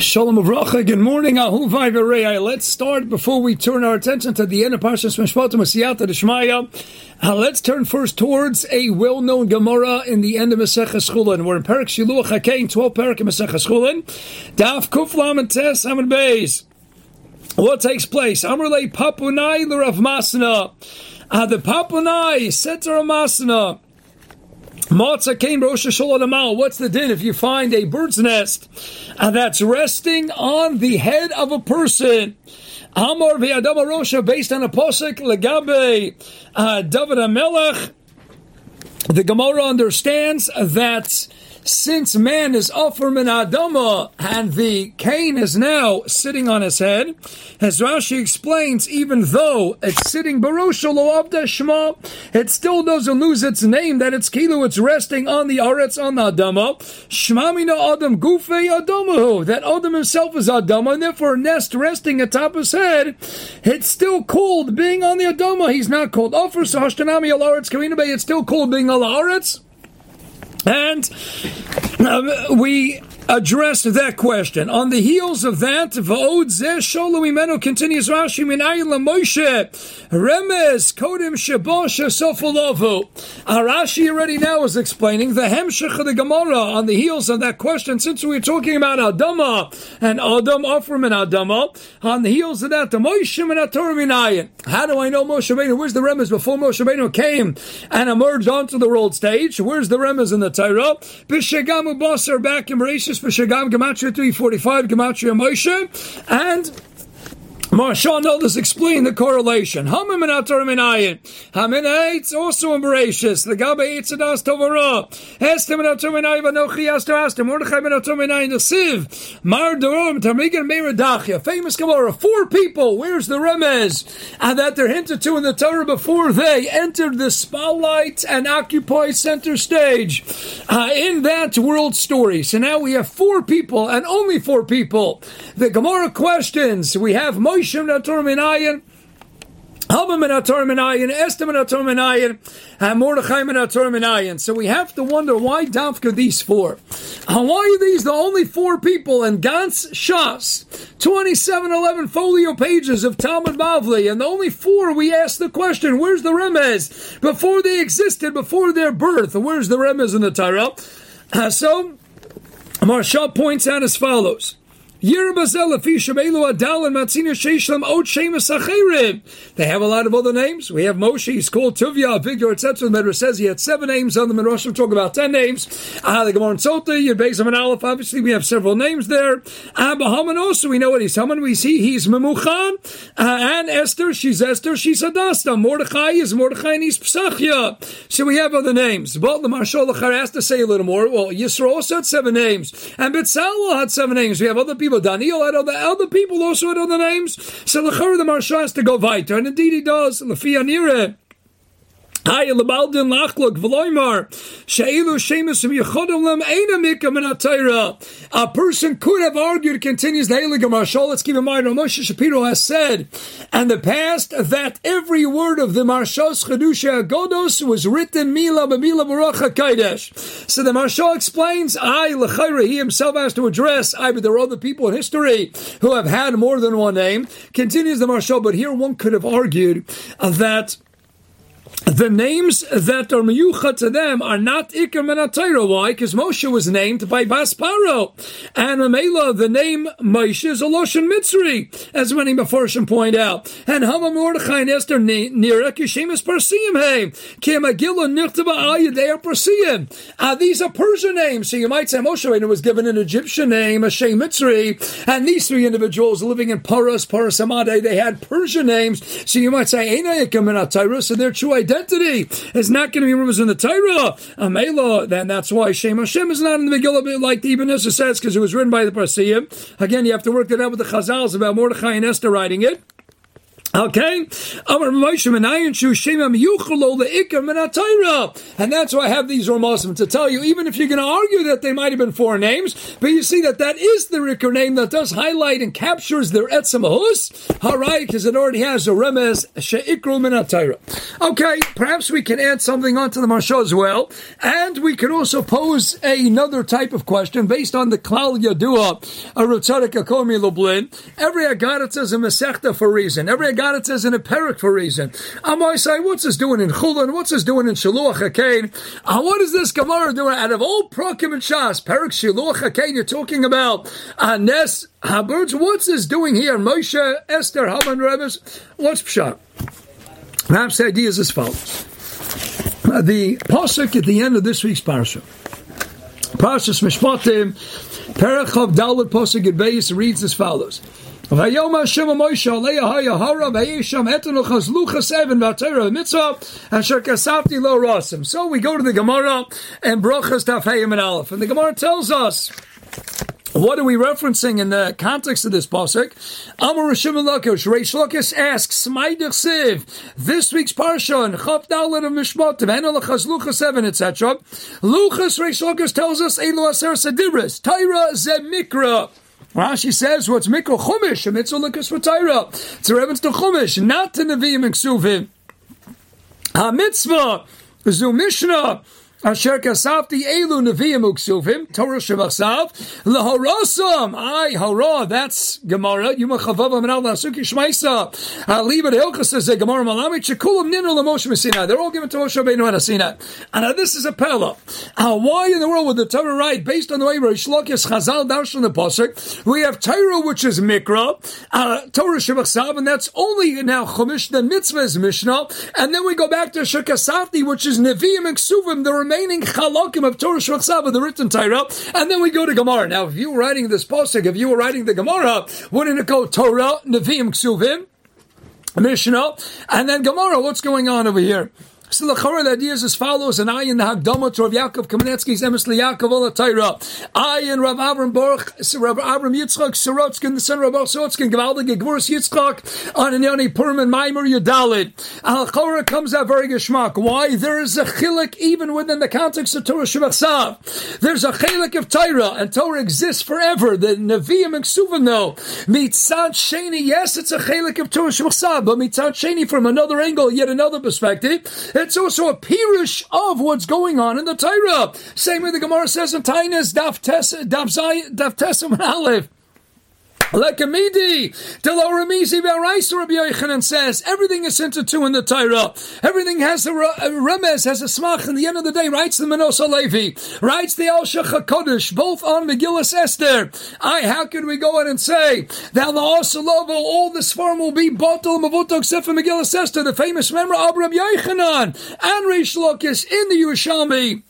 Shalom Avracha, good morning, Ahuvai V'Rei. Let's start before we turn our attention to the end of Parshas Mishpatim Masiyata Deshmaya. Uh, let's turn first towards a well-known Gemara in the end of Maseches Chulin. We're in Perak Shiluach HaKein, 12 Perak in Maseches Chulin. Daf Kuflam and Tes Amid Beis. What takes place? Amrle Papunai L'Rav Masna. Uh, the Papunai said to Rav Matzah came Rosh Hashanah What's the din if you find a bird's nest uh, that's resting on the head of a person? Amar v'Adama Rosha, based on a posik legabe uh, David Amelech. The Gemara understands that since man is offer min adama and the cane is now sitting on his head, as Rashi explains, even though it's sitting barosha lo shma, it still doesn't lose its name that it's kilo, it's resting on the aretz on the adama. Shmamina adam gufe adamahu, that adam himself is adama, and therefore a nest resting atop his head, it's still called being on the adama. He's not called offer, so hashtanami al aretz it's still called being the aretz. And um, we addressed that question. On the heels of that, Va'od Zeh Sholo continues Rashi Minayin Moshe Remes Kodim Shabosh Sofolovu. Uh, Rashi already now is explaining the Hemshech of the Gemara on the heels of that question. Since we're talking about Adama and Adam Afram and Adama, on the heels of that, the Moshe Minator Minayin. How do I know Moshe Rabbeinu? Where's the Remes before Moshe Rabbeinu came and emerged onto the world stage? Where's the Remes in the Torah? Bishegamu Basar back in Bereshit for Shagam Gematria 345, Gematria Moshe, and Marshawn Elders explain the correlation. Eitz also in Bereshis. The Gabe Eitz Adas Tovara. Estim Minayin Vanochi Aster Aster. Mordechai and Atar Minayin the Siv. Mar Dorom Tamigan Meiradachia. Famous Gemara. Four people. Where's the Remez? And that they're hinted to in the Torah before they entered the spotlight and occupy center stage uh, in that world story. So now we have four people and only four people. The Gemara questions. We have Moshe Moshe Nator Minayin, Haba Minator Minayin, Esther Minator Minayin, and Mordechai Minator Minayin. So we have to wonder why Dafka these four? Uh, why are these the only four people in Gantz Shas? 2711 folio pages of Talmud Bavli, and the only four we ask the question, where's the Remez? Before they existed, before their birth, where's the Remez in the Torah? Uh, so, Marshal points out as follows. They have a lot of other names. We have Moshe, he's called Tuvia, Vigor, etc. The Medrash says he had seven names on the Medrash. we talk about ten names. Ah, the Gemara and Sota, Yud an Aleph, obviously we have several names there. Abba Haman also, we know what he's Haman. We see he's Memuchan. Uh, and Esther, she's Esther, she's Adasta. Mordechai is Mordechai and he's Psachia. So we have other names. But the Marshal has to say a little more. Well, Yisro also had seven names. And Betzalel had seven names. We have other people people. Daniel had other, other people also had other names. So the Marsha has to go weiter. And indeed he does. Lafia A person could have argued, continues the Heilige Marshal, let's keep in mind, Moshe Shapiro has said, and the past, that every word of the Marshal's Chedusha Godos was written Mila B'Mila Baracha Kaidesh. So the Marshal explains, I, L'chaira, he himself has to address, I, but there are other people in history who have had more than one name. Continues the Marshal, but here one could have argued that the names that are miyucha to them are not Iker Menatayra. Why? Because Moshe was named by Basparo. And Mamela, the name Moshe is a Loshan Mitzri, as many Mefarshim point out. And Hama Mordechai and Esther Nira Kishemus Parsiim Hey. Kimagilla they are Parsiim. Uh, these are Persian names. So you might say Moshe was given an Egyptian name, a Shem Mitzri. And these three individuals living in Paras, Paras Amade, they had Persian names. So you might say, Eina Iker Menatayra, so their true identity is not going to be rumors in the Torah. Amela, then that's why Shem Hashem is not in the Megillah, like the Ibn Ezra says, because it was written by the Parasiyim. Again, you have to work that out with the Chazals about Mordechai and Esther writing it. Okay, and that's why I have these Ramazim to tell you. Even if you're going to argue that they might have been four names, but you see that that is the Rikr name that does highlight and captures their etzamahus. All right, because it already has a remez sheikru minatayra. Okay, perhaps we can add something onto the marsha as well, and we could also pose another type of question based on the klal yadua a rotzadik akomi lublin. Every agadat is a mesechta for reason. Every God it says in a perik for reason. I say, what's this doing in Chulin? What's this doing in Shiluach HaKain? Uh, what is this Gemara doing out of all Prakim and Shas? Perik Shiluach HaKain, you're talking about uh, Nes Haberts. What's this doing here? Moshe, Esther, Haman Rebes. What's Pshat? Perhaps the idea is as follows. Uh, the Pasuk at the end of this week's Parsha. Parshas Mishpatim, Perach of Dalit Pasuk Beis reads as follows. Vayom Hashem Moshe Alei Haya Hara Vayisham Etanu Chazlucha Seven Vatera Mitzvah Asher Kasavti Lo Rasim. So we go to the Gemara and Brachas Tafayim and Aleph, and the Gemara tells us. What are we referencing in the context of this pasuk? Amar Rishim Reish Lakish asks, Smaidich Siv, this week's parsha and Chav Dalet of Mishpat, Venelachas Luchas 7, etc. Luchas Reish Lakish tells us, Elo Aser Sedibris, Taira Zemikra. Rashi says, "What's mikro chumish? A mitzvah likas v'tayra. It's a reference to chumish, not to nevi'im and ksuvim. A mitzvah, zu mishnah." Asher kasafti elu neviim uksuvim Torah shemasav lahorosam ay hara that's Gemara yuma chavav amenal nasuki shmaisa liba deilcha says the Gemara malami chekulam ninu lemoshe Sinai they're all given to Moshe Rabbeinu and Sinai. And now this is a pella uh, why in the world would the Torah write based on the way Rish Lakish Chazal darshan the pasuk we have Torah which is mikra uh, Torah shemasav and that's only now chumash the mitzvah is mishnah and then we go back to Shekasafti which is neviim and ksuvim the remaining chalakim of Torah Shvachsava, the written Torah, and then we go to Gemara. Now, if you were writing this posting, if you were writing the Gemara, wouldn't it go Torah, Nevi'im, Ksuvim, Mishnah, and then Gemara? What's going on over here? So the Chorah, the idea is as follows, and I in the Hagdama to Rav Yaakov Kamenetsky's Emes Yaakov Ola Taira. I and Rav Avram Baruch, Rav Avram Yitzchak Sorotskin, the son of Rav Sorotskin, Gavaldig Gvurus Yitzchak, on an Yoni Purim and Maimer Yudalid. Al Chorah comes out very geschmack. Why? There is a chilik even within the context of Torah Shabbat There's a chilik of Torah, and Torah exists forever. The Nevi'im and Ksuvim though. Mitzat Sheni, yes, it's a chilik of Torah Shabbat but Mitzat Sheni from another angle, yet another perspective, it's also a pirush of what's going on in the Torah. Same way the Gemara says in Tainas, Daf Tesim and Aleph. Lekamidi, Deloramisi Baraisa Rabbi Yochanan says everything is sent to two in the Torah. Everything has a, a remez, has a smach. In the end of the day, writes the Manos HaLevi, writes the Al Kodesh, both on Megillah Esther. I, how can we go in and say that the Osalovo, all this farm will be bottle mavuto except for Megillah Esther, the famous member of Rabbi Yochanan and Rish Lakish in the Yerushalmi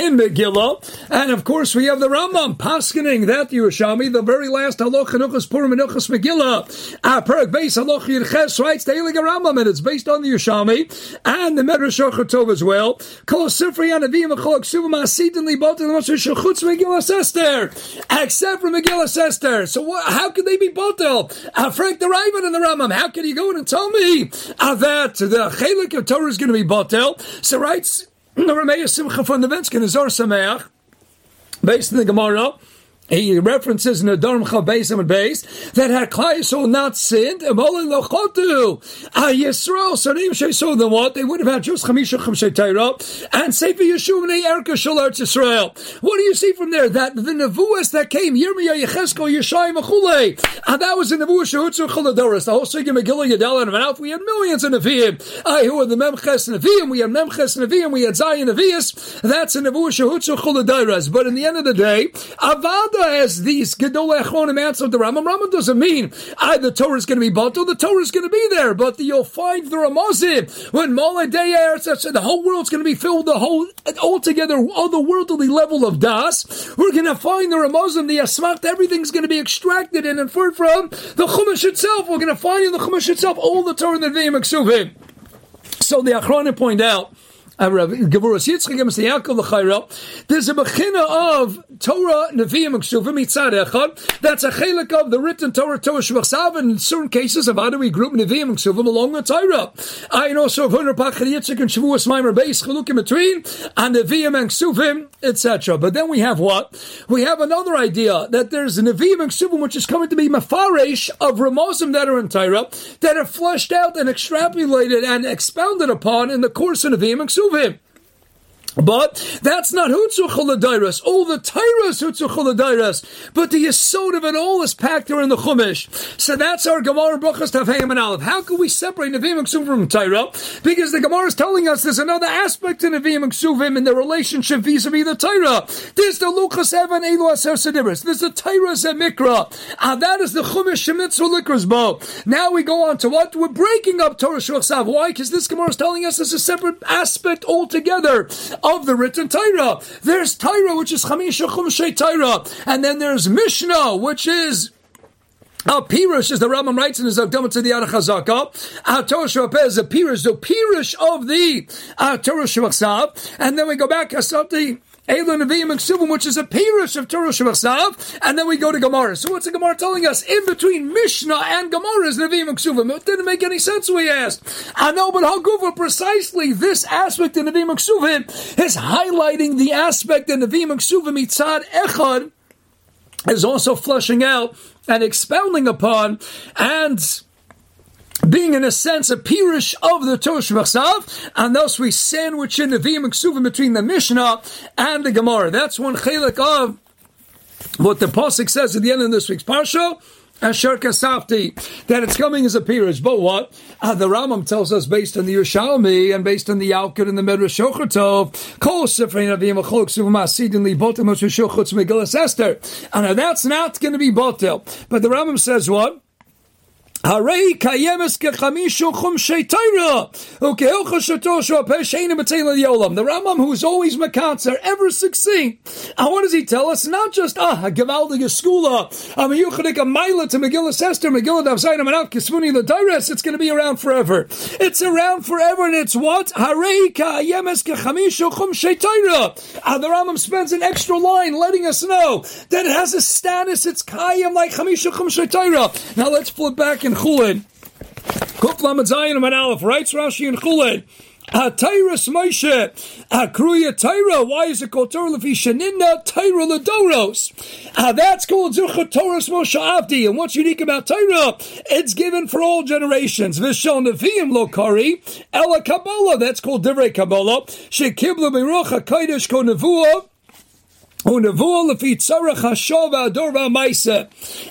in Megillah. And of course, we have the Rambam paskening that Yerushalmi, the very last Haloch Hanuchas Purim Hanuchas Megillah. Uh, Perak Beis Haloch Yirches writes the Eilig Rambam, and it's based on the Yerushalmi and the Medrash Tov as well. Kol Sifri Anavim V'chol Ksuvim Asid and Libot and Moshe Megillah Esther, except for Megillah Esther. So how could they be botel? Uh, Frank the Raven and the Rambam, how can you go in and tell me uh, that the Chelik of Torah is going to be botel? So writes the Rameya Simcha from the Venskin is Or Sameach, based in the Gemara he references in the Dharm Chav and Beis that had Klai not sinned, and Molin Lochotu, Ah Yisrael, Sarim Shesol, then what? They would have had just Chamisha Chamshay Taira, and Sefer Yeshuv Nei Erka Shalar Israel. What do you see from there? That the Nevuas that came, Yirmiyah Yecheskel Yeshai Machule, and that was the Nevuah Shehutzu Choladoris, the whole Sigim Megillah Yadal and Alf, we had millions of Nevi'im. I who are the Memches Nevi'im, we had Memches Nevi'im, we had Zion Nevi'is, that's the Nevuah Shehutzu Choladoris. But in the end of the day, Avad as these Gedolei Achronim answered the Rambam. Rambam doesn't mean I, the Torah is going to be batal. The Torah is going to be there, but the, you'll find the Ramazim when Moladei the whole world's going to be filled the whole altogether otherworldly level of das. We're going to find the Ramazim, the Asmat, everything's going to be extracted and inferred from the Chumash itself. We're going to find in the Chumash itself all the Torah and the Nevi'im So the Achronim point out Uh, L'chayra, there's a machina of Torah, Nevi'im, Ksuvim, Mitzad Echad. That's a chelik of the written Torah, Torah Shvachsav, and in certain cases of we group Nevi'im Ksuvim along with Torah. I know so of Hunter Pachad Yitzchak and Shavuos Maimer Beis, Chaluk in between, and Nevi'im and Ksuvim, etc. But then we have what? We have another idea that there's Nevi'im and Ksuvim which is coming to be Mafaresh of Ramosim that are in Torah, that are fleshed out and extrapolated and expounded upon in the course of Nevi'im and Ksuvim. Ksuvim. But that's not Hutzuchaladairas. All the Tairas Hutzuchaladairas. But the Yisod of it all is packed there in the Chumash. So that's our Gemara Brachas Tavheim and Aleph. How can we separate Nevi'im and Ksuvim from Taira? Because the Gemara is telling us there's another aspect to Nevi'im and Ksuvim in the relationship vis-a-vis the Taira. There's the Luchas Evan Elu Aser Sediris. There's the Tyras and Mikra. And that is the Chumash Shemitzu Likras. Now we go on to what? We're breaking up Torah Shulchav. Why? Because this Gemara is telling us there's a separate aspect altogether of the written Torah. There's Torah, which is Chamisha Chumshay Torah, and then there's Mishnah, which is a Pirush, as the Rambam writes in his Akdama to the our Torah Shabbat is a Pirush, the Pirush of the Torah Shabbat, and then we go back, Asati, Eilu Nevi'im and Ksuvim, which is a Pirush of Torah Shabbat, and then we go to Gemara. So what's the Gemara telling us? In between Mishnah and Gemara is Nevi'im Ksuvim. It didn't make any sense, we asked. I know, but Haguva, precisely this aspect in Nevi'im and Ksuvim is highlighting the aspect in Nevi'im and Ksuvim, Itzad Echad, is also flushing out and expounding upon and being in a sense a pirish of the Torah Shvachsav, and thus we sandwich in the Vim between the Mishnah and the Gemara. That's one chelik of what the Pasuk says at the end of this week's Parsha. Asher Kasafti, that it's coming as a peerage. But what? Uh, the Rambam tells us based on the Yerushalmi and based on the Yalkut and the Medrash Megillas Esther. And that's not going to be Botel. But the Rambam says what? הרי קיימס כחמישו חומשי תירה, וכהלכשתו שהוא הפה שאינו מציל לעולם. The Rambam, who's always makatzer, ever succinct. And what does he tell us? Not just, ah, a gewaldige skula, a miyuchadik, a mila to Megillah Esther, Megillah Davzayin, Amanat, Kismuni, the Dairis, it's going to be around forever. It's around forever, and it's what? Harei ka'yemes kechamishu chumshei Torah. And the Rambam spends an extra line letting us know that it has a status, it's kayem like chamishu chumshei Torah. Now let's flip back and Chulin. Kuf Lamed Zayin and Aleph writes Rashi in Chulin. Tyrus Moshe, Akruya Tyra. Why is it called Torah Lefi Shaninna Tyra Ladoros? Uh, that's called Zurcha Torah Moshe Avdi. And what's unique about Tyra? It's given for all generations. Vishal Neviim Lokari, Ella Kabbalah. That's called Divrei Kabbalah. Shekibla Mirocha Kaidish Ko Nevuah.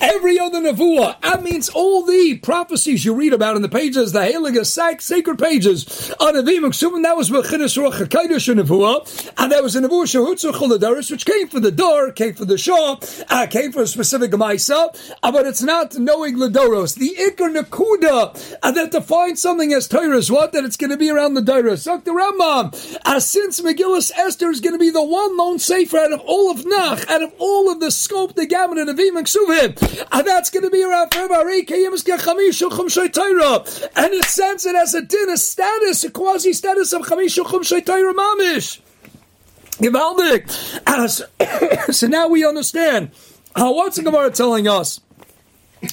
Every other nevuah, that means all the prophecies you read about in the pages, the Heilige sacred pages that was and that was a nevuah which came for the door, came for the Shah, uh, came for a specific Maisa, uh, but it's not knowing Ladoros. The Iker Nakuda, uh, that defines something as Torah is what? That it's going to be around the Doros. Dr. Rambam, uh, since Megillus Esther is going to be the one lone safer out of all all of Nach, out of all of the scope, the gamut of Avim and Ksuvim, and that's going to be around forever. And in a sense, it has a din, a status, a quasi status of Chamishu Chum Shaitayra Mamish. Givaldik. So now we understand how what's the Gemara telling us?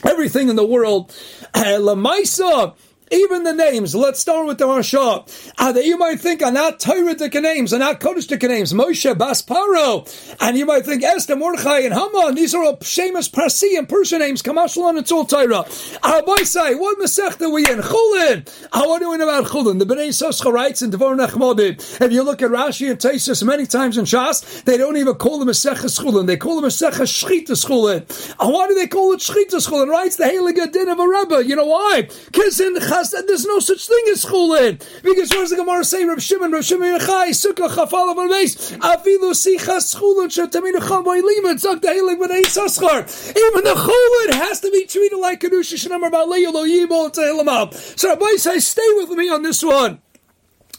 Everything in the world, uh, Lamaisa even the names, let's start with the Rasha. Uh, that you might think are not Torah names, are not Kodesh names. Moshe, Basparo. And you might think Esther, Mordechai, and Haman. These are all Shemus Parsi and Persian names. Kamashalon, it's all Torah. Uh, Abaisai, what Masech are we in? Chulin. Uh, I want to know about Chulin. The Bnei Yisachar writes in Devar Nechmodim. If you look at Rashi and Taisus many times in Shas, they don't even call them Masechas Chulin. They call them Masechas Shchitas Chulin. Uh, why do they call it Shchitas Chulin? Writes the Heilige Dinover Rebbe. You know why? Because in Chas, there's no such thing as chulin. Because what does the Gemara say? Reb Shimon, Reb Shimon Yechai, Sukkah Chafal Avar Beis, Afilu Sichas Chulin, Shetamina Chavoy Lima, Tzak Dehilig B'nei Saschar. Even the chulin has to be treated like Kedusha Shnamar Ba'alei Lo Yibol Tehilamav. So Rabbi says, stay with me on this one.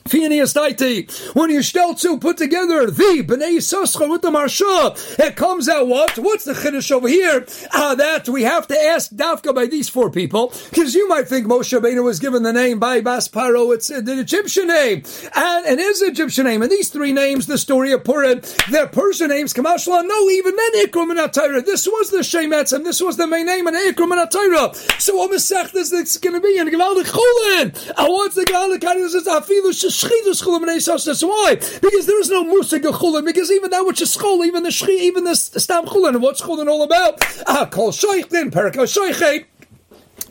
When you to put together the Bnei Yisachar with the Marsha, it comes out what? What's the Chiddush over here? Uh, that we have to ask Dafka by these four people, because you might think Moshe Rabbeinu was given the name by Bas Paro, it's the Egyptian name, and it is Egyptian name, and these three names, the story of Purim, their Persian names, Kamashla, no, even then Ikram and Atayra, this was the Shemetz, and this was the main name, and Ikram and Atayra. So what Masech this is going to be, and Gavaldik Chulin, and what's the Gavaldik Chulin? Is that's why. Because there is no musig chulin. Because even that which is chol, even the shchi, even the stam chulin, what's chulin all about? Ah, kol then perika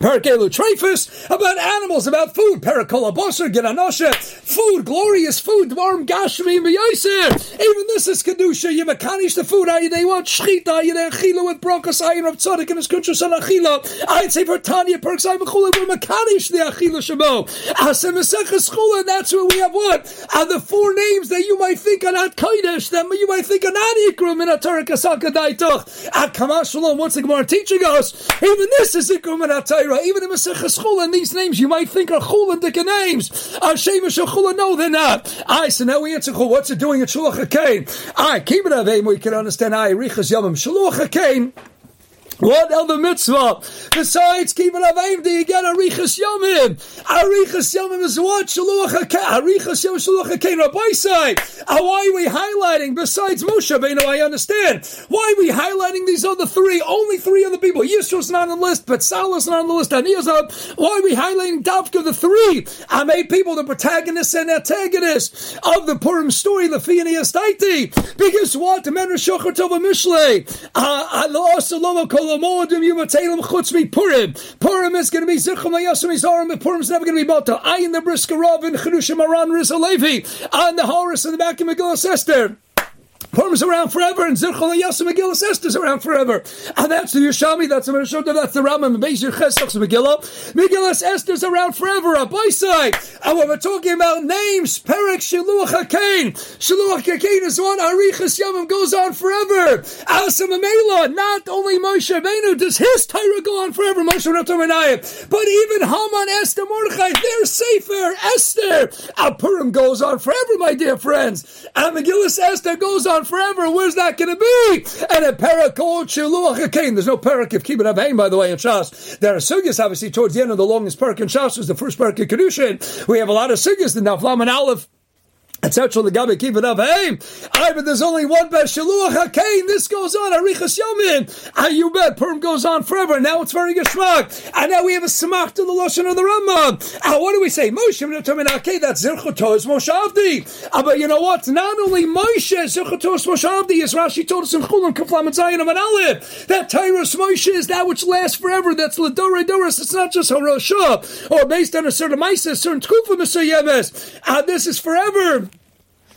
Perkelu Trefus, about animals, about food. Perikola Geranosha, food, glorious food. Dvarm Gashmi Meyoser. Even this is Kedusha. You makanish the food. They want shchita. You achila with broncos. Ayin of tzadik and his kuntrus and achila. I'd say for Tanya Perks. I'm achula. We're makanish the achila shabo. Asem Mesechas Chula. That's where we have what? Are the four names that you might think are not Kodesh, that you might think are not Ikram in a Torah Kasaka Daitoch. At Kamash Shalom, what's the Gemara teaching us? Even this is Ikram in a Torah. Even in Maseches Chulin, these names you might think are Chulin Dika names. Shemish Chulin, no, they're not. I so now we answer Chul. What's it doing at Shulach HaKain? I keep it avim. We can understand. I Riches Yomim Shulach HaKain. What other mitzvah besides keeping avayim do you get arichas yomim? Arichas yomim is what shaluach hakein. Arichas yomim shaluach hakein. Rabbi say, uh, why are we highlighting besides Moshe Rabbeinu? I understand. Why are we highlighting these other three? Only three other people. Yisro's not on the list, but Salah's not on the list. Aniyah's up. Why are we highlighting Davka the three? I made people the protagonists and antagonists of the Purim story, the Fianiyas Because what? Men Shochar Tova Mishle. Uh, I Allah Saloma Moedim Yumatelim Chutzmi Purim. Purim is going to be Zichum Layasum Izarim, but Purim is never going to be Bata. I in the Brisker and Cherushim Aran Rizalevi on the Horus in the back of Megillah Esther. Purim's around forever, and Zirchol Yasim Megillah Esther's around forever. And that's the Yerushalmi, that's the Mershota, that's the Rambam, Beis Chesach's Megillah. Megillah Esther's around forever, a by side. And when we're talking about names, Perek Shiluach HaKain, Shiluach HaKain is one, Arichas Yamim goes on forever. Asa Mamela, not only Moshe Rabbeinu does his Torah go on forever, Moshe Rabbeinu, but even Haman, Esther, Mordechai, they're safer, Esther. Purim goes on forever, my dear friends. And Megillah Esther goes on forever. Where's that going to be? And a parak called Shiluach There's no parak of Kibbut Avhaim, by the way, in Shas. There are sugyas, obviously, towards the end of the longest parak in Shas was the first parak of Kedushin. We have a lot of sugyas, the Naflam and Aleph etc. Keep it up. Hey, I but there's only one Shaluach Hakain. This goes on. Arichas Yomin. Ah, you bet. Purim goes on forever. Now it's very geschmack. And now we have a smach to the Lashon of the Rambam. Ah, what do we say? Moshe Okay, that's Zirchotos Moshe Avdi. Ah, but you know what? Not only Moshe Zirchotos Moshe Avdi, as Rashi told us in Chulam Kaflam and Zion of an Aleph. That Tyrus Moshe is that which lasts forever. That's Ladore Doris. It's not just Harosha or based on a certain Maisa, certain Tkufa Mr. Yemes. Ah, this is forever.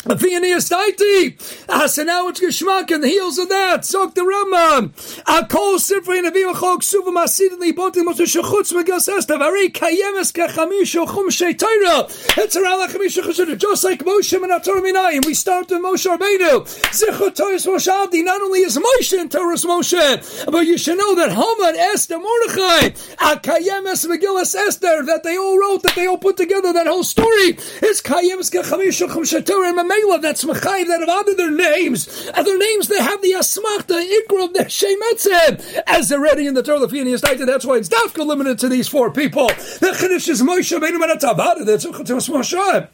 Afianias Taiti. Ah, so now it's Geshmak and the heels of that. Zok the Rambam. A kol sifrei nevim chok suva masid and li botim motu shechutz megas estav. Ari kayemes kachamish chum sheitayra. It's around like chamish chum Just like Moshe and Ator Minayim. We start with Moshe Rabbeinu. Zechot Toris Moshe Abdi. Not only is Moshe in Torah Moshe, but you should know that Haman, Esther, Mordechai, a kayemes megillas Esther, that they all wrote, that they all put together, that whole story. It's kayemes kachamish chum sheitayra. Mela, that's Mechayiv, that have added their names, and their names they have the Asmach, the Ikra, the Shemetzim, as they're ready in the Torah of Phineas That's why it's Dafka limited to these four people. The Chiddush is Moshe, Beinu Menatav, that's Moshe.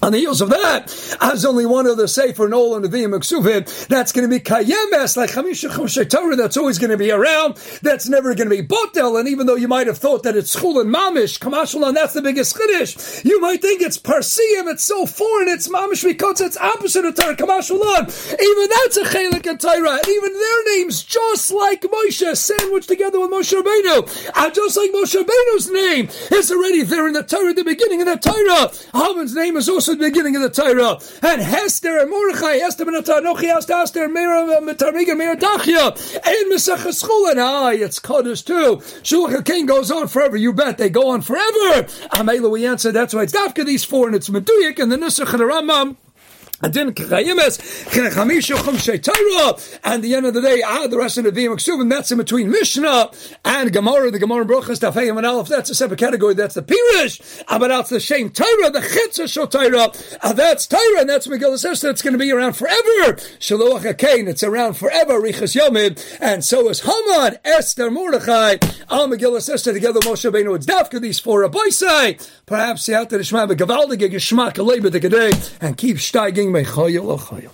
On the heels of that, as only one of the Sefer Nolan of the Maksuvim, that's going to be Kayemes, like Chamisha Chumshay Torah, that's always going to be around, that's never going to be Botel, and even though you might have thought that it's Chul and Mamish, Kamashulon, that's the biggest Chiddish, you might think it's Parsiim, it's so foreign, it's Mamish, because it's opposite of Torah, Kamashulon, even that's a Chelik and Torah, even their names, just like Moshe, sandwiched together with Moshe Rabbeinu, and just like Moshe Rabbeinu's name is already there in the Torah, at the beginning of the Torah, Haman's name is also the beginning of the Torah. And Hester and Mordechai, Hester ben Atanochi, Hester, Meir, Tarmiga, Meir Dachia, and Mesachas Chulin. Ah, it's Kaddish too. Shulchan goes on forever. You bet they go on forever. Amela, we answer that's why it's Dafka these four, and it's Meduyak and the Nusach and the Chumshay Torah, and the end of the day, ah, the rest of the Vim Ksuvim, that's in between Mishnah and Gemara, the Gemara Brochas, Tafayim and Aleph, that's a separate category, that's the Pirish, but that's the Shem Torah, the Chitzah Shal Torah, ah, that's Torah, and that's Megillah Esther, it's going to be around forever. Shaloach HaKain, it's around forever, Riches Yomid, and so is Haman, Esther, Mordechai, Al Megillah Esther, together Moshe Beinu, it's Dafka, these four Aboisai, perhaps the Yata Shema, but Gavaldige Geschmack, a labor the and keep steiging meaning mechoyel ochoyel.